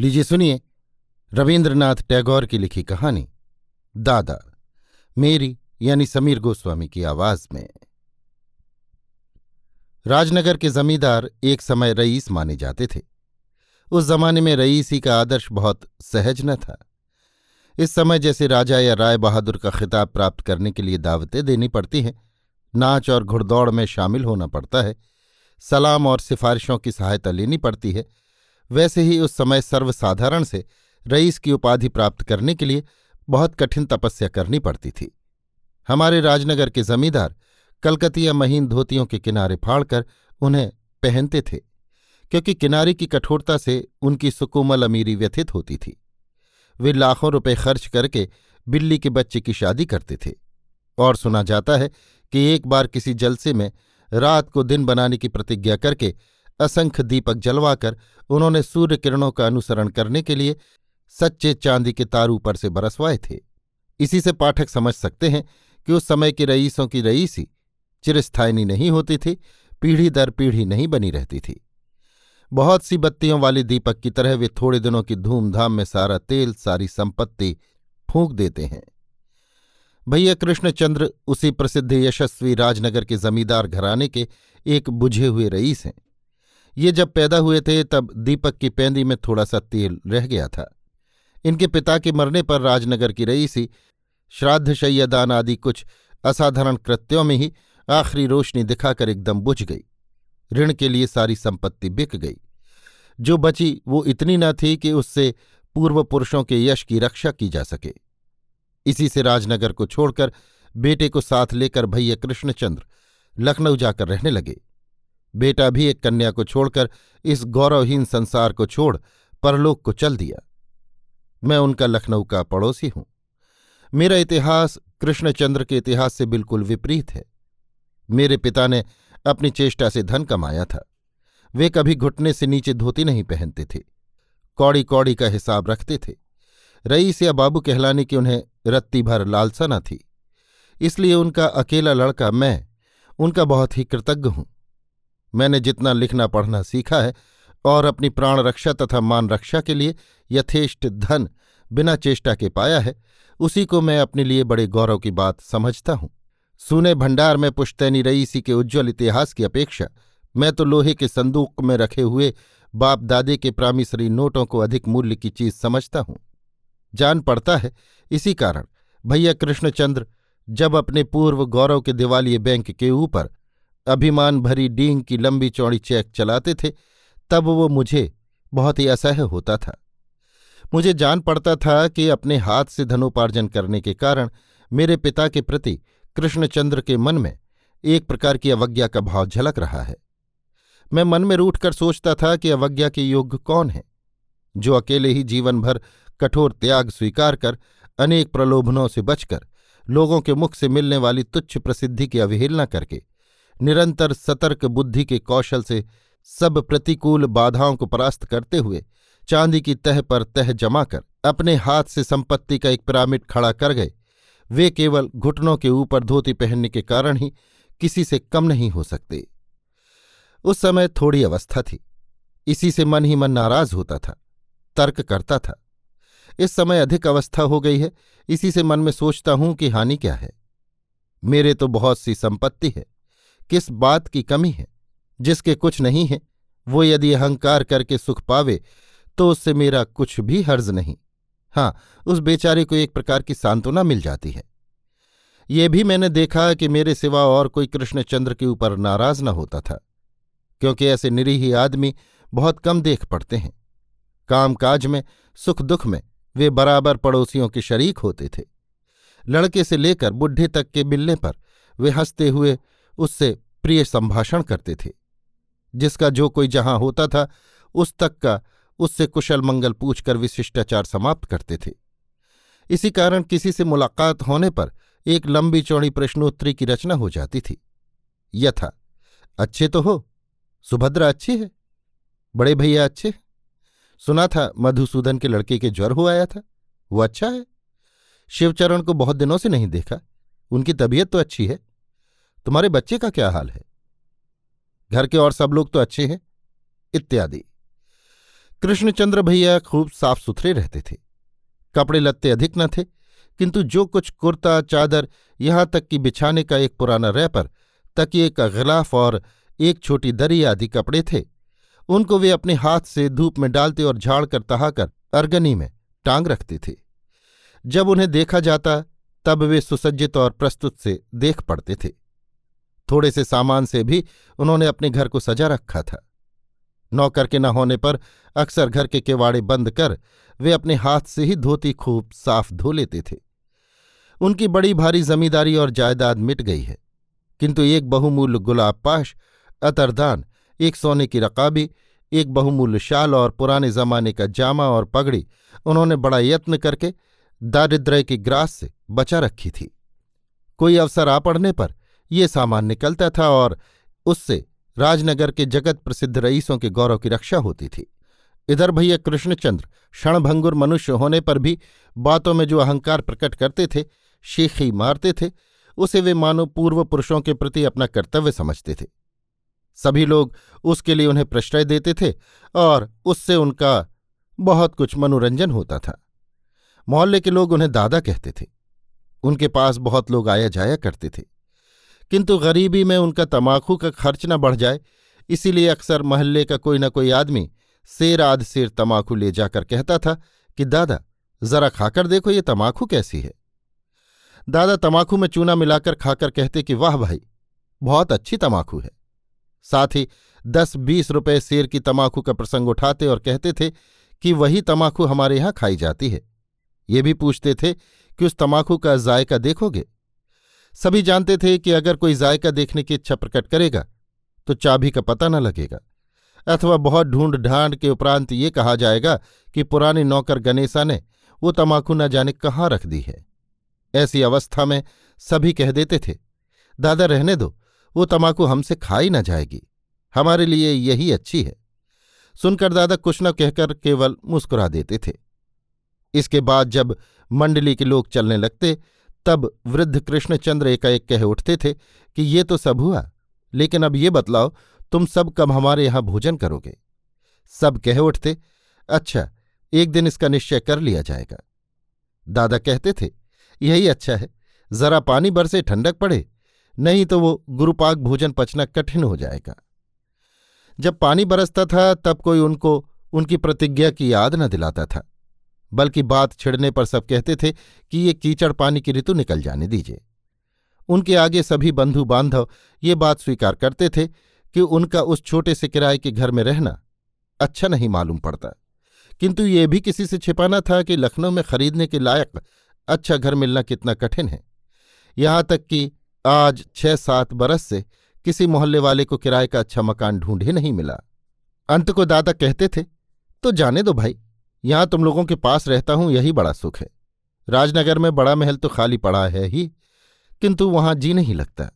लीजिए सुनिए रविन्द्रनाथ टैगोर की लिखी कहानी, दादा, मेरी यानी समीर गोस्वामी की आवाज़ में। राजनगर के जमींदार एक समय रईस माने जाते थे। उस जमाने में रईसी का आदर्श बहुत सहज न था। इस समय जैसे राजा या राय बहादुर का खिताब प्राप्त करने के लिए दावतें देनी पड़ती हैं, नाच और घुड़दौड़ में शामिल होना पड़ता है, सलाम और सिफारिशों की सहायता लेनी पड़ती है वैसे ही उस समय सर्वसाधारण से रईस की उपाधि प्राप्त करने के लिए बहुत कठिन तपस्या करनी पड़ती थी। हमारे राजनगर के जमींदार कलकतिया महीन धोतियों के किनारे फाड़कर उन्हें पहनते थे, क्योंकि किनारे की कठोरता से उनकी सुकोमल अमीरी व्यथित होती थी। वे लाखों रुपए खर्च करके बिल्ली के बच्चे की शादी करते थे, और सुना जाता है कि एक बार किसी जलसे में रात को दिन बनाने की प्रतिज्ञा करके असंख्य दीपक जलवाकर उन्होंने सूर्य किरणों का अनुसरण करने के लिए सच्चे चांदी के तार ऊपर से बरसवाए थे। इसी से पाठक समझ सकते हैं कि उस समय की रईसों की रईसी चिरस्थायनी नहीं होती थी, पीढ़ी दर पीढ़ी नहीं बनी रहती थी। बहुत सी बत्तियों वाले दीपक की तरह वे थोड़े दिनों की धूमधाम में सारा तेल, सारी संपत्ति फूंक देते हैं। भैया कृष्णचंद्र उसी प्रसिद्ध यशस्वी राजनगर के जमींदार घराने के एक बुझे हुए रईस हैं। ये जब पैदा हुए थे, तब दीपक की पैंदी में थोड़ा सा तेल रह गया था। इनके पिता के मरने पर राजनगर की रईसी, श्राद्ध शैयदान आदि कुछ असाधारण कृत्यों में ही आखिरी रोशनी दिखाकर एकदम बुझ गई। ऋण के लिए सारी संपत्ति बिक गई। जो बची, वो इतनी न थी कि उससे पूर्व पुरुषों के यश की रक्षा की जा सके। इसी से राजनगर को छोड़कर बेटे को साथ लेकर भैया कृष्णचंद्र लखनऊ जाकर रहने लगे। बेटा भी एक कन्या को छोड़कर इस गौरवहीन संसार को छोड़ परलोक को चल दिया। मैं उनका लखनऊ का पड़ोसी हूँ। मेरा इतिहास कृष्णचंद्र के इतिहास से बिल्कुल विपरीत है। मेरे पिता ने अपनी चेष्टा से धन कमाया था। वे कभी घुटने से नीचे धोती नहीं पहनते थे। कौड़ी कौड़ी का हिसाब रखते थे। रईस या बाबू कहलाने की उन्हें रत्ती भर लालसा न थी। इसलिए उनका अकेला लड़का मैं, उनका बहुत ही कृतज्ञ हूँ। मैंने जितना लिखना पढ़ना सीखा है, और अपनी प्राण रक्षा तथा मान रक्षा के लिए यथेष्ट धन बिना चेष्टा के पाया है, उसी को मैं अपने लिए बड़े गौरव की बात समझता हूँ। सूने भंडार में पुश्तैनी रईसी के उज्ज्वल इतिहास की अपेक्षा, मैं तो लोहे के संदूक में रखे हुए बाप दादे के प्रामिसरी नोटों को अधिक मूल्य की चीज़ समझता हूँ। जान पड़ता है, इसी कारण, भैया कृष्णचंद्र, जब अपने पूर्व गौरव के दिवालिये बैंक के ऊपर अभिमान भरी डींग की लंबी चौड़ी चैक चलाते थे, तब वो मुझे बहुत ही असह्य होता था। मुझे जान पड़ता था कि अपने हाथ से धनोपार्जन करने के कारण मेरे पिता के प्रति कृष्णचंद्र के मन में एक प्रकार की अवज्ञा का भाव झलक रहा है। मैं मन में रूठ कर सोचता था कि अवज्ञा के योग्य कौन है, जो अकेले ही जीवन भर कठोर त्याग स्वीकार कर अनेक प्रलोभनों से बचकर लोगों के मुख से मिलने वाली तुच्छ प्रसिद्धि की अवहेलना करके निरंतर सतर्क बुद्धि के कौशल से सब प्रतिकूल बाधाओं को परास्त करते हुए चांदी की तह पर तह जमा कर अपने हाथ से संपत्ति का एक पिरामिड खड़ा कर गए। वे केवल घुटनों के ऊपर धोती पहनने के कारण ही किसी से कम नहीं हो सकते। उस समय थोड़ी अवस्था थी। इसी से मन ही मन नाराज़ होता था, तर्क करता था। इस समय अधिक अवस्था हो गई है। इसी से मन में सोचता हूँ कि हानि क्या है। मेरे तो बहुत सी संपत्ति है। किस बात की कमी है? जिसके कुछ नहीं है, वो यदि अहंकार करके सुख पावे तो उससे मेरा कुछ भी हर्ज नहीं। हाँ उस बेचारे को एक प्रकार की सांत्वना मिल जाती है। ये भी मैंने देखा कि मेरे सिवा और कोई कृष्णचंद्र के ऊपर नाराज़ न होता था, क्योंकि ऐसे निरीह आदमी बहुत कम देख पड़ते हैं। कामकाज में सुख दुख में, वे बराबर पड़ोसियों के शरीक होते थे। लड़के से लेकर बुढ़े तक के मिलने पर, वे हँसते हुए उससे प्रिय संभाषण करते थे। जिसका जो कोई जहाँ होता था, उस तक का उससे कुशल मंगल पूछकर विशिष्टाचार समाप्त करते थे। इसी कारण किसी से मुलाकात होने पर एक लंबी चौड़ी प्रश्नोत्तरी की रचना हो जाती थी। यथा, अच्छे तो हो, सुभद्रा अच्छी है, बड़े भैया अच्छे सुना था मधुसूदन के लड़के के ज्वर हो आया था, वो अच्छा है। शिवचरण को बहुत दिनों से नहीं देखा, उनकी तबीयत तो अच्छी है। तुम्हारे बच्चे का क्या हाल है? घर के और सब लोग तो अच्छे हैं? इत्यादि। कृष्णचंद्र भैया खूब साफ़ सुथरे रहते थे। कपड़े लत्ते अधिक न थे, किंतु जो कुछ कुर्ता, चादर यहाँ तक कि बिछाने का एक पुराना रैपर, तकिए का गिलाफ और एक छोटी दरी आदि कपड़े थे, उनको वे अपने हाथ से धूप में डालते और झाड़ कर तहाकर अर्गनी में टांग रखते थे। जब उन्हें देखा जाता, तब वे सुसज्जित और प्रस्तुत से देख पड़ते थे। थोड़े से सामान से भी उन्होंने अपने घर को सजा रखा था। नौकर के न होने पर अक्सर घर के केवाड़े बंद कर वे अपने हाथ से ही धोती खूब साफ़ धो लेते थे। उनकी बड़ी भारी जमींदारी और जायदाद मिट गई है, किंतु एक बहुमूल्य गुलाब पाश, अतरदान, एक सोने की रकाबी, एक बहुमूल्य शाल और पुराने जमाने का जामा और पगड़ी उन्होंने बड़ा यत्न करके दारिद्र्य की ग्रास से बचा रखी थी। कोई अवसर आ पड़ने पर ये सामान निकलता था और उससे राजनगर के जगत प्रसिद्ध रईसों के गौरव की रक्षा होती थी। इधर भैया कृष्णचंद्र क्षणभंगुर मनुष्य होने पर भी बातों में जो अहंकार प्रकट करते थे, शेखी मारते थे, उसे वे मानो पूर्व पुरुषों के प्रति अपना कर्तव्य समझते थे। सभी लोग उसके लिए उन्हें प्रश्रय देते थे और उससे उनका बहुत कुछ मनोरंजन होता था। मोहल्ले के लोग उन्हें दादा कहते थे। उनके पास बहुत लोग आया जाया करते थे। किंतु गरीबी में उनका तमाखू का खर्च न बढ़ जाए, इसीलिए अक्सर महल्ले का कोई न कोई आदमी शेर आध शेर तमाकू ले जाकर कहता था कि, दादा, जरा खाकर देखो ये तमाकू कैसी है। दादा तमाकू में चूना मिलाकर खाकर कहते कि, वाह भाई, बहुत अच्छी तमाकू है। साथ ही दस बीस रुपए शेर की तमाकू का प्रसंग उठाते और कहते थे कि, वही तमाकू हमारे यहाँ खाई जाती है। ये भी पूछते थे कि, उस तमाकू का जायका देखोगे? सभी जानते थे कि अगर कोई जायका देखने की इच्छा प्रकट करेगा तो चाबी का पता न लगेगा। अथवा बहुत ढूंढ ढांड के उपरांत ये कहा जाएगा कि पुराने नौकर गणेशा ने वो तमाकू न जाने कहाँ रख दी है। ऐसी अवस्था में सभी कह देते थे, दादा, रहने दो, वो तमाकू हमसे खाई न जाएगी। हमारे लिए यही अच्छी है। सुनकर दादा कुछ न कहकर केवल मुस्कुरा देते थे। इसके बाद जब मंडली के लोग चलने लगते तब वृद्ध कृष्णचंद्र एकाएक कह उठते थे कि ये तो सब हुआ, लेकिन अब ये बतलाओ, तुम सब कब हमारे यहाँ भोजन करोगे? सब कह उठते अच्छा एक दिन इसका निश्चय कर लिया जाएगा। दादा कहते थे, यही अच्छा है, जरा पानी बरसे ठंडक पड़े, नहीं तो वो गुरुपाक भोजन पचना कठिन हो जाएगा। जब पानी बरसता था, तब कोई उनको, उनकी प्रतिज्ञा की याद न दिलाता था। बल्कि बात छिड़ने पर सब कहते थे कि ये कीचड़ पानी की ऋतु निकल जाने दीजिए। उनके आगे सभी बंधु बांधव ये बात स्वीकार करते थे कि उनका उस छोटे से किराए के घर में रहना अच्छा नहीं मालूम पड़ता। किंतु ये भी किसी से छिपाना था कि लखनऊ में खरीदने के लायक अच्छा घर मिलना कितना कठिन है। यहाँ तक कि आज छह सात बरस से किसी मोहल्ले वाले को किराए का अच्छा मकान ढूंढे नहीं मिला। अंत को दादा कहते थे तो जाने दो भाई। यहाँ तुम लोगों के पास रहता हूँ, यही बड़ा सुख है। राजनगर में बड़ा महल तो खाली पड़ा है ही, किंतु वहाँ जी नहीं लगता।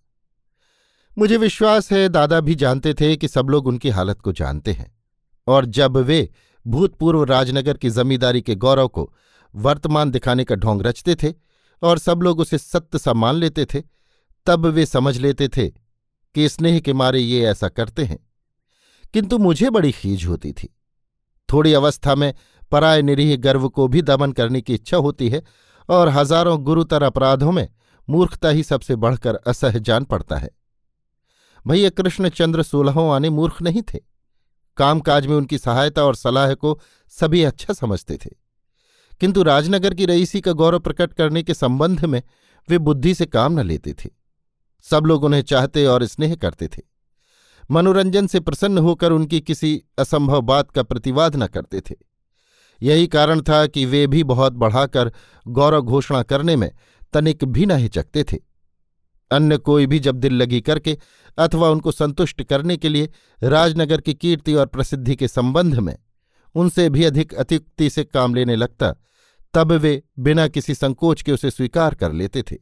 मुझे विश्वास है, दादा भी जानते थे कि सब लोग उनकी हालत को जानते हैं। और जब वे भूतपूर्व राजनगर की जमींदारी के गौरव को वर्तमान दिखाने का ढोंग रचते थे और सब लोग उसे सत्य सा मान लेते थे, तब वे समझ लेते थे कि स्नेह के मारे ये ऐसा करते हैं। किंतु मुझे बड़ी खीज होती थी। थोड़ी अवस्था में पराय निरीह गर्व को भी दमन करने की इच्छा होती है और हज़ारों गुरुतर अपराधों में मूर्खता ही सबसे बढ़कर असह जान पड़ता है। भैया कृष्णचंद्र सोलहों आने मूर्ख नहीं थे। कामकाज में उनकी सहायता और सलाह को सभी अच्छा समझते थे। किंतु राजनगर की रईसी का गौरव प्रकट करने के संबंध में वे बुद्धि से काम न लेते थे। सब लोग उन्हें चाहते और स्नेह करते थे। मनोरंजन से प्रसन्न होकर उनकी किसी असंभव बात का प्रतिवाद न करते थे। यही कारण था कि वे भी बहुत बढ़ाकर गौरव घोषणा करने में तनिक भी न हिचकते थे। अन्य कोई भी जब दिल लगी करके अथवा उनको संतुष्ट करने के लिए राजनगर की कीर्ति और प्रसिद्धि के संबंध में उनसे भी अधिक अतिक्ति से काम लेने लगता, तब वे बिना किसी संकोच के उसे स्वीकार कर लेते थे।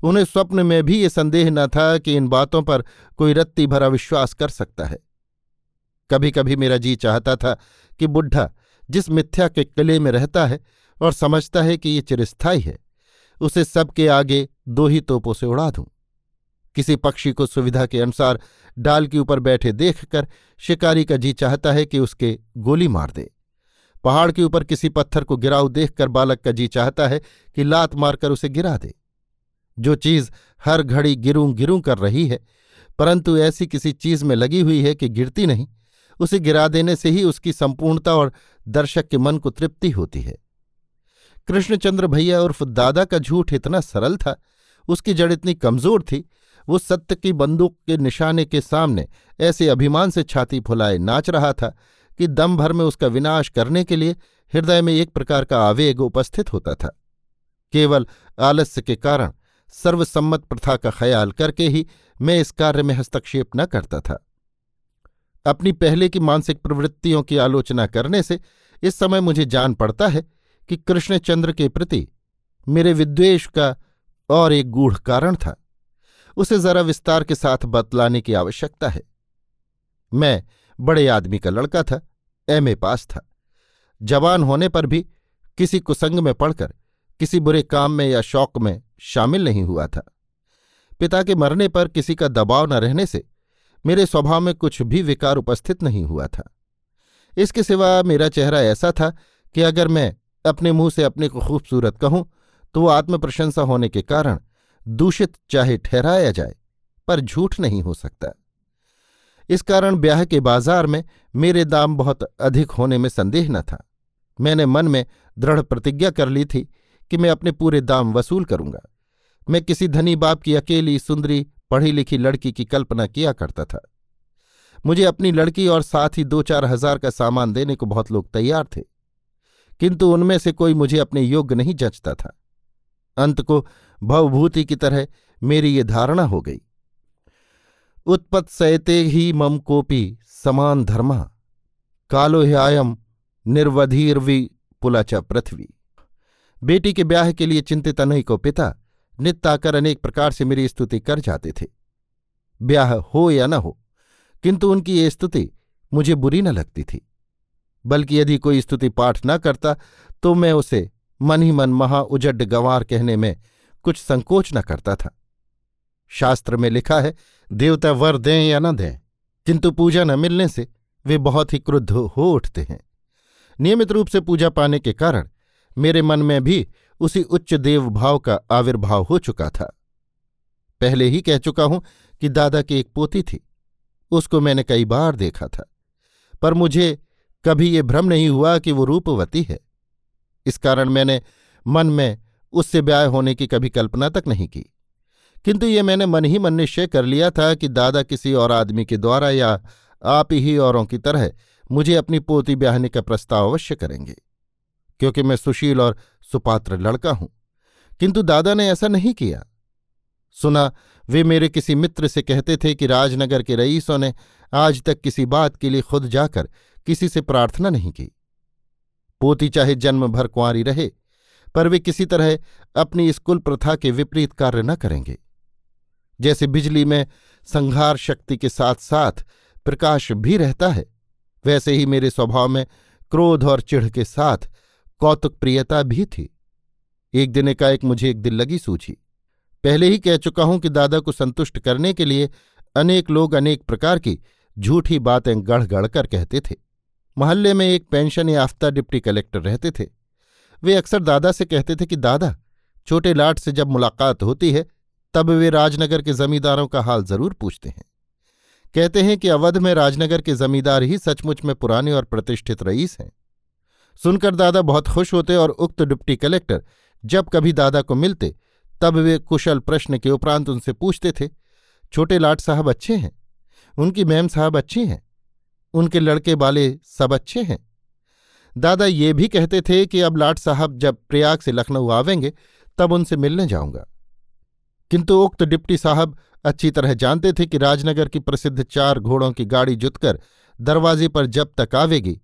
उन्हें स्वप्न में भी ये संदेह न था कि इन बातों पर कोई रत्ती भरा विश्वास कर सकता है। कभी कभी मेरा जी चाहता था कि बुढ़ा जिस मिथ्या के किले में रहता है और समझता है कि ये चिरस्थाई है, उसे सबके आगे दो ही तोपों से उड़ा दूँ। किसी पक्षी को सुविधा के अनुसार डाल के ऊपर बैठे देखकर शिकारी का जी चाहता है कि उसके गोली मार दे। पहाड़ के ऊपर किसी पत्थर को गिराऊ देखकर बालक का जी चाहता है कि लात मारकर उसे गिरा दे। जो चीज़ हर घड़ी गिरूं गिरूं कर रही है, परंतु ऐसी किसी चीज़ में लगी हुई है कि गिरती नहीं, उसे गिरा देने से ही उसकी संपूर्णता और दर्शक के मन को तृप्ति होती है। कृष्णचंद्र भैया उर्फ़ दादा का झूठ इतना सरल था, उसकी जड़ इतनी कमज़ोर थी, वो सत्य की बंदूक के निशाने के सामने ऐसे अभिमान से छाती फुलाए नाच रहा था कि दम भर में उसका विनाश करने के लिए हृदय में एक प्रकार का आवेग उपस्थित होता था। केवल आलस्य के कारण सर्वसम्मत प्रथा का ख्याल करके ही मैं इस कार्य में हस्तक्षेप न करता था। अपनी पहले की मानसिक प्रवृत्तियों की आलोचना करने से इस समय मुझे जान पड़ता है कि कृष्णचंद्र के प्रति मेरे विद्वेष का और एक गूढ़ कारण था। उसे जरा विस्तार के साथ बतलाने की आवश्यकता है। मैं बड़े आदमी का लड़का था, एमए पास था। जवान होने पर भी किसी कुसंग में पढ़कर, किसी बुरे काम में या शौक में शामिल नहीं हुआ था। पिता के मरने पर किसी का दबाव न रहने से मेरे स्वभाव में कुछ भी विकार उपस्थित नहीं हुआ था। इसके सिवा मेरा चेहरा ऐसा था कि अगर मैं अपने मुँह से अपने को खूबसूरत कहूँ तो वो आत्मप्रशंसा होने के कारण दूषित चाहे ठहराया जाए, पर झूठ नहीं हो सकता। इस कारण ब्याह के बाज़ार में मेरे दाम बहुत अधिक होने में संदेह न था। मैंने मन में दृढ़ प्रतिज्ञा कर ली थी कि मैं अपने पूरे दाम वसूल करूँगा। मैं किसी धनी बाप की अकेली सुंदरी पढ़ी लिखी लड़की की कल्पना किया करता था। मुझे अपनी लड़की और साथ ही दो चार हज़ार का सामान देने को बहुत लोग तैयार थे, किंतु उनमें से कोई मुझे अपने योग्य नहीं जचता था। अंत को भवभूति की तरह मेरी ये धारणा हो गई। उत्पत्सयते ही मम कोपी समान धर्मा, कालो ह्यायम निर्वधीर्वि पुलाच पृथ्वी। बेटी के ब्याह के लिए चिंतित अनई को पिता नित्य आकर अनेक प्रकार से मेरी स्तुति कर जाते थे। ब्याह हो या न हो, किंतु उनकी ये स्तुति मुझे बुरी न लगती थी। बल्कि यदि कोई स्तुति पाठ न करता तो मैं उसे मन ही मन महा उजड गंवार कहने में कुछ संकोच न करता था। शास्त्र में लिखा है, देवता वर दें या न दें, किंतु पूजा न मिलने से वे बहुत ही क्रुद्ध हो उठते हैं। नियमित रूप से पूजा पाने के कारण मेरे मन में भी उसी उच्च देव भाव का आविर्भाव हो चुका था। पहले ही कह चुका हूँ कि दादा की एक पोती थी, उसको मैंने कई बार देखा था, पर मुझे कभी ये भ्रम नहीं हुआ कि वो रूपवती है। इस कारण मैंने मन में उससे ब्याह होने की कभी कल्पना तक नहीं की। किंतु ये मैंने मन ही मन निश्चय कर लिया था कि दादा किसी और आदमी के द्वारा या आप ही औरों की तरह मुझे अपनी पोती ब्याहने का प्रस्ताव अवश्य करेंगे, क्योंकि मैं सुशील और सुपात्र लड़का हूँ। किंतु दादा ने ऐसा नहीं किया। सुना, वे मेरे किसी मित्र से कहते थे कि राजनगर के रईसों ने आज तक किसी बात के लिए खुद जाकर किसी से प्रार्थना नहीं की। पोती चाहे जन्म भर कुंवारी रहे, पर वे किसी तरह अपनी इस कुल प्रथा के विपरीत कार्य न करेंगे। जैसे बिजली में संघार शक्ति के साथ साथ प्रकाश भी रहता है, वैसे ही मेरे स्वभाव में क्रोध और चिढ़ के साथ कौतुक प्रियता भी थी। एक दिन एकाएक मुझे एक दिल लगी सूझी। पहले ही कह चुका हूँ कि दादा को संतुष्ट करने के लिए अनेक लोग अनेक प्रकार की झूठी बातें गढ़ गढ़ कर कहते थे। मोहल्ले में एक पेंशन याफ्ता डिप्टी कलेक्टर रहते थे। वे अक्सर दादा से कहते थे कि, दादा, छोटे लाट से जब मुलाकात होती है, तब वे राजनगर के जमींदारों का हाल ज़रूर पूछते हैं। कहते हैं कि अवध में राजनगर के जमींदार ही सचमुच में पुराने और प्रतिष्ठित रईस हैं। सुनकर दादा बहुत खुश होते और उक्त डिप्टी कलेक्टर, जब कभी दादा को मिलते, तब वे कुशल प्रश्न के उपरांत उनसे पूछते थे, छोटे लाट साहब अच्छे हैं? उनकी मैम साहब अच्छी हैं? उनके लड़के वाले सब अच्छे हैं? दादा ये भी कहते थे कि अब लाट साहब जब प्रयाग से लखनऊ आवेंगे, तब उनसे मिलने जाऊँगा। किंतु उक्त डिप्टी साहब अच्छी तरह जानते थे कि राजनगर की प्रसिद्ध चार घोड़ों की गाड़ी जुतकर दरवाजे पर जब तक आवेगी,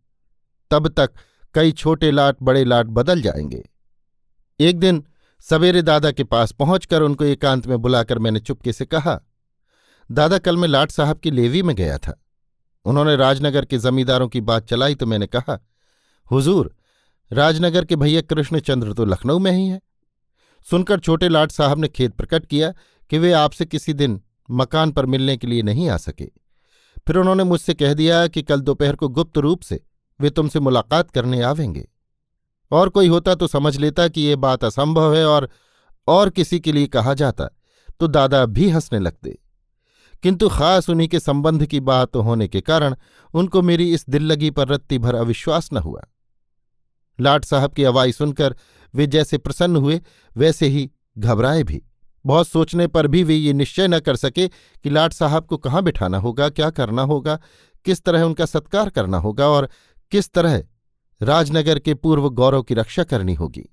तब तक कई छोटे लाट बड़े लाट बदल जाएँगे। एक दिन सवेरे दादा के पास पहुंचकर उनको एकांत में बुलाकर मैंने चुपके से कहा, दादा, कल मैं लाट साहब की लेवी में गया था। उन्होंने राजनगर के जमींदारों की बात चलाई तो मैंने कहा, हुजूर, राजनगर के भैया कृष्णचंद्र तो लखनऊ में ही हैं। सुनकर छोटे लाट साहब ने खेद प्रकट किया कि वे आपसे किसी दिन मकान पर मिलने के लिए नहीं आ सके। फिर उन्होंने मुझसे कह दिया कि कल दोपहर को गुप्त रूप से वे तुमसे मुलाकात करने आवेंगे। और कोई होता तो समझ लेता कि ये बात असंभव है और और किसी के लिए कहा जाता तो दादा भी हंसने लगते। किंतु खास उन्हीं के संबंध की बात होने के कारण उनको मेरी इस दिल लगी पर रत्ती भर अविश्वास न हुआ। लाट साहब की आवाज़ सुनकर वे जैसे प्रसन्न हुए, वैसे ही घबराए भी। बहुत सोचने पर भी वे ये निश्चय न कर सके कि लाट साहब को कहाँ बिठाना होगा, क्या करना होगा, किस तरह उनका सत्कार करना होगा और किस तरह राजनगर के पूर्व गौरव की रक्षा करनी होगी?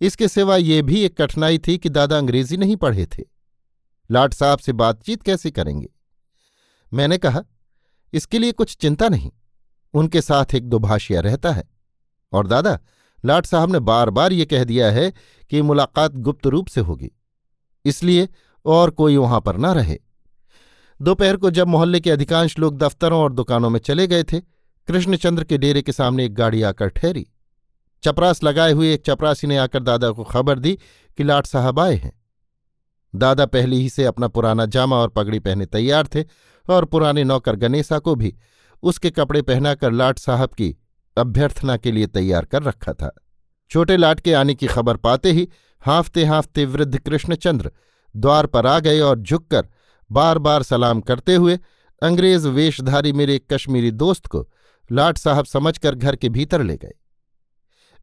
इसके सिवा ये भी एक कठिनाई थी कि दादा अंग्रेज़ी नहीं पढ़े थे। लाट साहब से बातचीत कैसे करेंगे? मैंने कहा, इसके लिए कुछ चिंता नहीं, उनके साथ एक दुभाषिया रहता है। और दादा, लाट साहब ने बार बार ये कह दिया है कि मुलाकात गुप्त रूप से होगी, इसलिए और कोई वहाँ पर ना रहे। दोपहर को जब मोहल्ले के अधिकांश लोग दफ्तरों और दुकानों में चले गए थे कृष्णचंद्र के डेरे के सामने एक गाड़ी आकर ठहरी। चपरास लगाए हुए एक चपरासी ने आकर दादा को खबर दी कि लाट साहब आए हैं। दादा पहले ही से अपना पुराना जामा और पगड़ी पहने तैयार थे और पुराने नौकर गनेसा को भी उसके कपड़े पहनाकर लाट साहब की अभ्यर्थना के लिए तैयार कर रखा था। छोटे लाट के आने की खबर पाते ही हाँफते हाँफते वृद्ध कृष्णचंद्र द्वार पर आ गए और झुककर बार बार सलाम करते हुए अंग्रेज़ वेशधारी मेरे एक कश्मीरी दोस्त को लाट साहब समझकर घर के भीतर ले गए।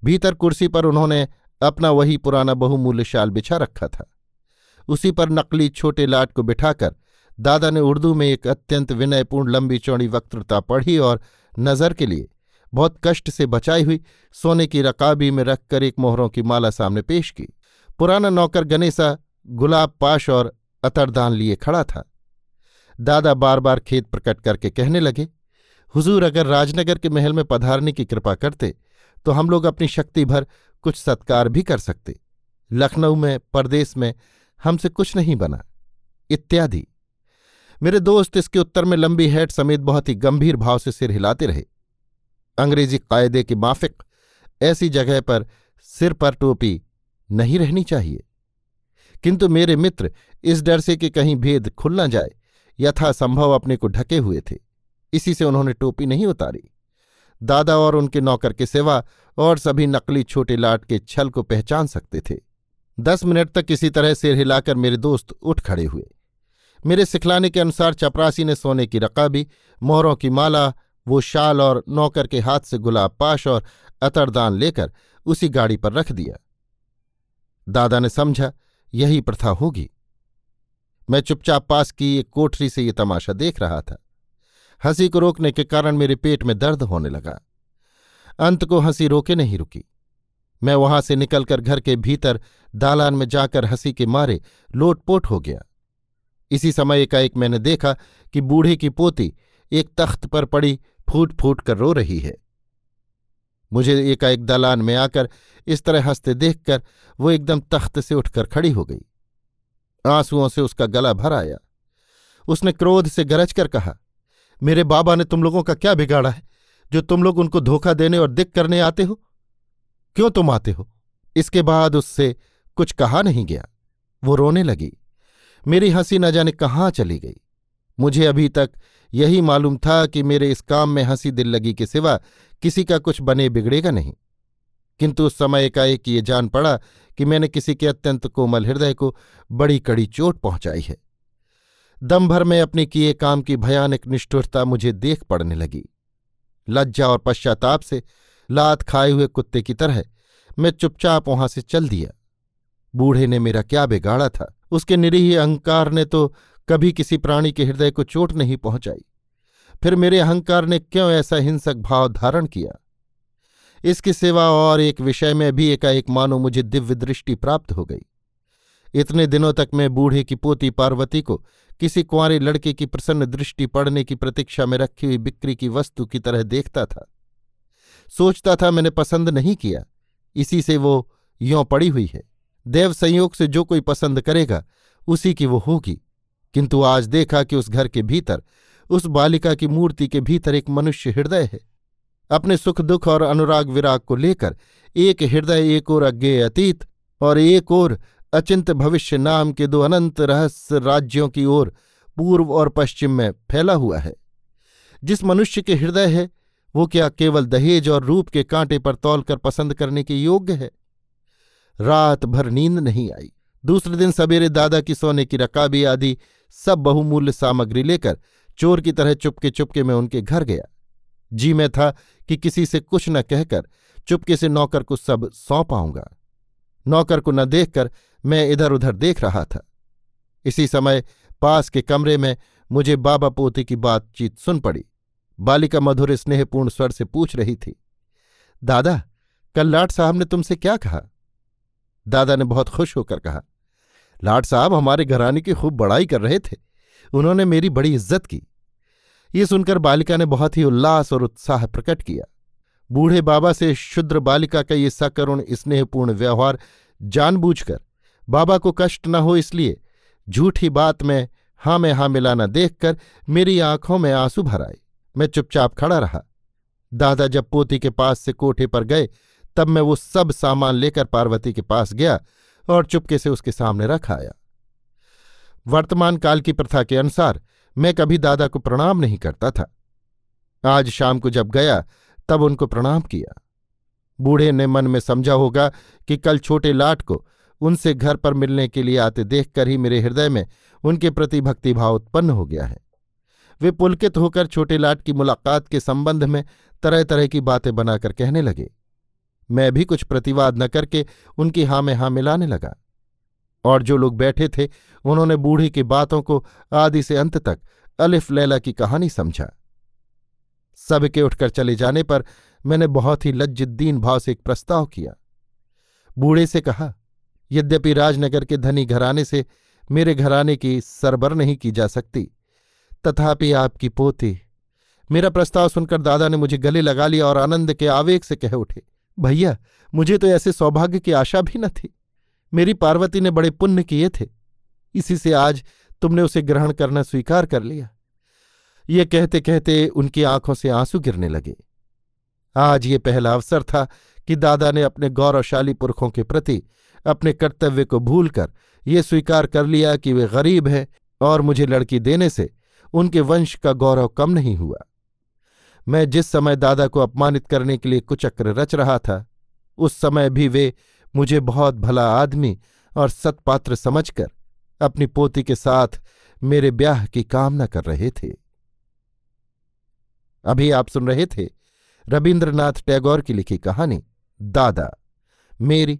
भीतर कुर्सी पर उन्होंने अपना वही पुराना बहुमूल्य शाल बिछा रखा था। उसी पर नकली छोटे लाट को बिठाकर दादा ने उर्दू में एक अत्यंत विनयपूर्ण लंबी चौड़ी वक्तृता पढ़ी और नज़र के लिए बहुत कष्ट से बचाई हुई सोने की रकाबी में रखकर एक मोहरों की माला सामने पेश की। पुराना नौकर गनेसा गुलाब पाश और अतरदान लिए खड़ा था। दादा बार बार खेत प्रकट करके कहने लगे हुजूर अगर राजनगर के महल में पधारने की कृपा करते तो हम लोग अपनी शक्ति भर कुछ सत्कार भी कर सकते। लखनऊ में परदेश में हमसे कुछ नहीं बना। इत्यादि। मेरे दोस्त इसके उत्तर में लंबी हैट समेत बहुत ही गंभीर भाव से सिर हिलाते रहे। अंग्रेज़ी कायदे के माफिक ऐसी जगह पर सिर पर टोपी नहीं रहनी चाहिए। किंतु मेरे मित्र इस डर से कि कहीं भेद खुल न जाए, यथासंभव अपने को ढके हुए थे। इसी से उन्होंने टोपी नहीं उतारी। दादा और उनके नौकर के सिवा और सभी नकली छोटे लाट के छल को पहचान सकते थे। दस मिनट तक किसी तरह सिर हिलाकर मेरे दोस्त उठ खड़े हुए। मेरे सिखलाने के अनुसार चपरासी ने सोने की रकाबी मोहरों की माला, वो शाल और नौकर के हाथ से गुलाब पाश और अतरदान लेकर उसी गाड़ी पर रख दिया। दादा ने समझा, यही प्रथा होगी। मैं चुपचाप पास की एक कोठरी से ये तमाशा देख रहा था। हँसी को रोकने के कारण मेरे पेट में दर्द होने लगा। अंत को हँसी रोके नहीं रुकी। मैं वहाँ से निकलकर घर के भीतर दालान में जाकर हँसी के मारे लोटपोट हो गया। इसी समय एकाएक मैंने देखा कि बूढ़े की पोती एक तख्त पर पड़ी फूट फूट कर रो रही है। मुझे एकाएक दालान में आकर इस तरह हँसते देखकर वो एकदम तख्त से उठकर खड़ी हो गई। आंसुओं से उसका गला भर आया। उसने क्रोध से गरज कर कहा मेरे बाबा ने तुम लोगों का क्या बिगाड़ा है, जो तुम लोग उनको धोखा देने और दिक करने आते हो? क्यों तुम आते हो? इसके बाद उससे कुछ कहा नहीं गया। वो रोने लगी। मेरी हँसी न जाने कहाँ चली गई। मुझे अभी तक यही मालूम था कि मेरे इस काम में हँसी दिल लगी के सिवा किसी का कुछ बने बिगड़ेगा नहीं। किंतु उस समय एकाएक ये जान पड़ा कि मैंने किसी के अत्यंत कोमल हृदय को बड़ी कड़ी चोट पहुंचाई है। दम भर में अपने किए काम की भयानक निष्ठुरता मुझे देख पड़ने लगी। लज्जा और पश्चाताप से लात खाए हुए कुत्ते की तरह मैं चुपचाप वहाँ से चल दिया। बूढ़े ने मेरा क्या बिगाड़ा था? उसके निरीह अहंकार ने तो कभी किसी प्राणी के हृदय को चोट नहीं पहुंचाई। फिर मेरे अहंकार ने क्यों ऐसा हिंसक भाव धारण किया? इसकी सेवा और एक विषय में भी एकाएक मानो मुझे दिव्य दृष्टि प्राप्त हो गई। इतने दिनों तक मैं बूढ़े की पोती पार्वती को किसी कुंवारे लड़के की प्रसन्न दृष्टि पड़ने की प्रतीक्षा में रखी हुई बिक्री की वस्तु की तरह देखता था। सोचता था मैंने पसंद नहीं किया। इसी से वो यों पड़ी हुई है। देव संयोग से जो कोई पसंद करेगा, उसी की वो होगी। किंतु आज देखा कि उस घर के भीतर, उस बालिका की मूर्ति के भीतर एक मनुष्य हृदय है। अपने सुख दुख और अनुराग विराग को लेकर एक हृदय, एक और अज्ञे अतीत और एक और अचिंत भविष्य नाम के दो अनंत रहस्य राज्यों की ओर पूर्व और पश्चिम में फैला हुआ है। जिस मनुष्य के हृदय है, वो क्या केवल दहेज और रूप के कांटे पर तौल कर पसंद करने के योग्य है? रात भर नींद नहीं आई। दूसरे दिन सवेरे दादा की सोने की रकाबी आदि सब बहुमूल्य सामग्री लेकर चोर की तरह चुपके चुपके में उनके घर गया। जी मैं था कि किसी से कुछ न कहकर चुपके से नौकर को सब सौंप आऊँगा नौकर को न देखकर मैं इधर उधर देख रहा था। इसी समय पास के कमरे में मुझे बाबा पोते की बातचीत सुन पड़ी। बालिका मधुर स्नेहपूर्ण स्वर से पूछ रही थी, दादा, कल लाट साहब ने तुमसे क्या कहा? दादा ने बहुत खुश होकर कहा, लाट साहब हमारे घराने की खूब बड़ाई कर रहे थे। उन्होंने मेरी बड़ी इज़्ज़त की। ये सुनकर बालिका ने बहुत ही उल्लास और उत्साह प्रकट किया। बूढ़े बाबा से शुद्र बालिका का ये सकरुण स्नेहपूर्ण व्यवहार जानबूझकर बाबा को कष्ट न हो इसलिए झूठी बात में हाँ में हाँ मिलाना देखकर मेरी आँखों में आँसू भर आए। मैं चुपचाप खड़ा रहा। दादा जब पोती के पास से कोठे पर गए, तब मैं वो सब सामान लेकर पार्वती के पास गया और चुपके से उसके सामने रख आया। वर्तमान काल की प्रथा के अनुसार मैं कभी दादा को प्रणाम नहीं करता था। आज शाम को जब गया, तब उनको प्रणाम किया। बूढ़े ने मन में समझा होगा कि कल छोटे लाट को उनसे घर पर मिलने के लिए आते देखकर ही मेरे हृदय में उनके प्रति भक्तिभाव उत्पन्न हो गया है। वे पुलकित होकर छोटे लाट की मुलाकात के संबंध में तरह तरह की बातें बनाकर कहने लगे। मैं भी कुछ प्रतिवाद न करके उनकी हाँ में हाँ मिलाने लगा। और जो लोग बैठे थे, उन्होंने बूढ़ी की बातों को आदि से अंत तक अलिफ लैला की कहानी समझा। सबके उठकर चले जाने पर मैंने बहुत ही लज्जिद्दीन भाव से एक प्रस्ताव किया। बूढ़े से कहा यद्यपि राजनगर के धनी घराने से मेरे घराने की सरबर नहीं की जा सकती, तथापि आपकी पोती। मेरा प्रस्ताव सुनकर दादा ने मुझे गले लगा लिया और आनंद के आवेग से कह उठे, भैया, मुझे तो ऐसे सौभाग्य की आशा भी न थी। मेरी पार्वती ने बड़े पुण्य किए थे। इसी से आज तुमने उसे ग्रहण करना स्वीकार कर लिया। ये कहते कहते उनकी आँखों से आँसू गिरने लगे। आज ये पहला अवसर था कि दादा ने अपने गौरवशाली पुरखों के प्रति अपने कर्तव्य को भूलकर, ये स्वीकार कर लिया कि वे गरीब हैं और मुझे लड़की देने से उनके वंश का गौरव कम नहीं हुआ। मैं जिस समय दादा को अपमानित करने के लिए कुचक्र रच रहा था, उस समय भी वे मुझे बहुत भला आदमी और सत्पात्र समझकर अपनी पोती के साथ मेरे ब्याह की कामना कर रहे थे। अभी आप सुन रहे थे रविन्द्रनाथ टैगोर की लिखी कहानी, दादा, मेरी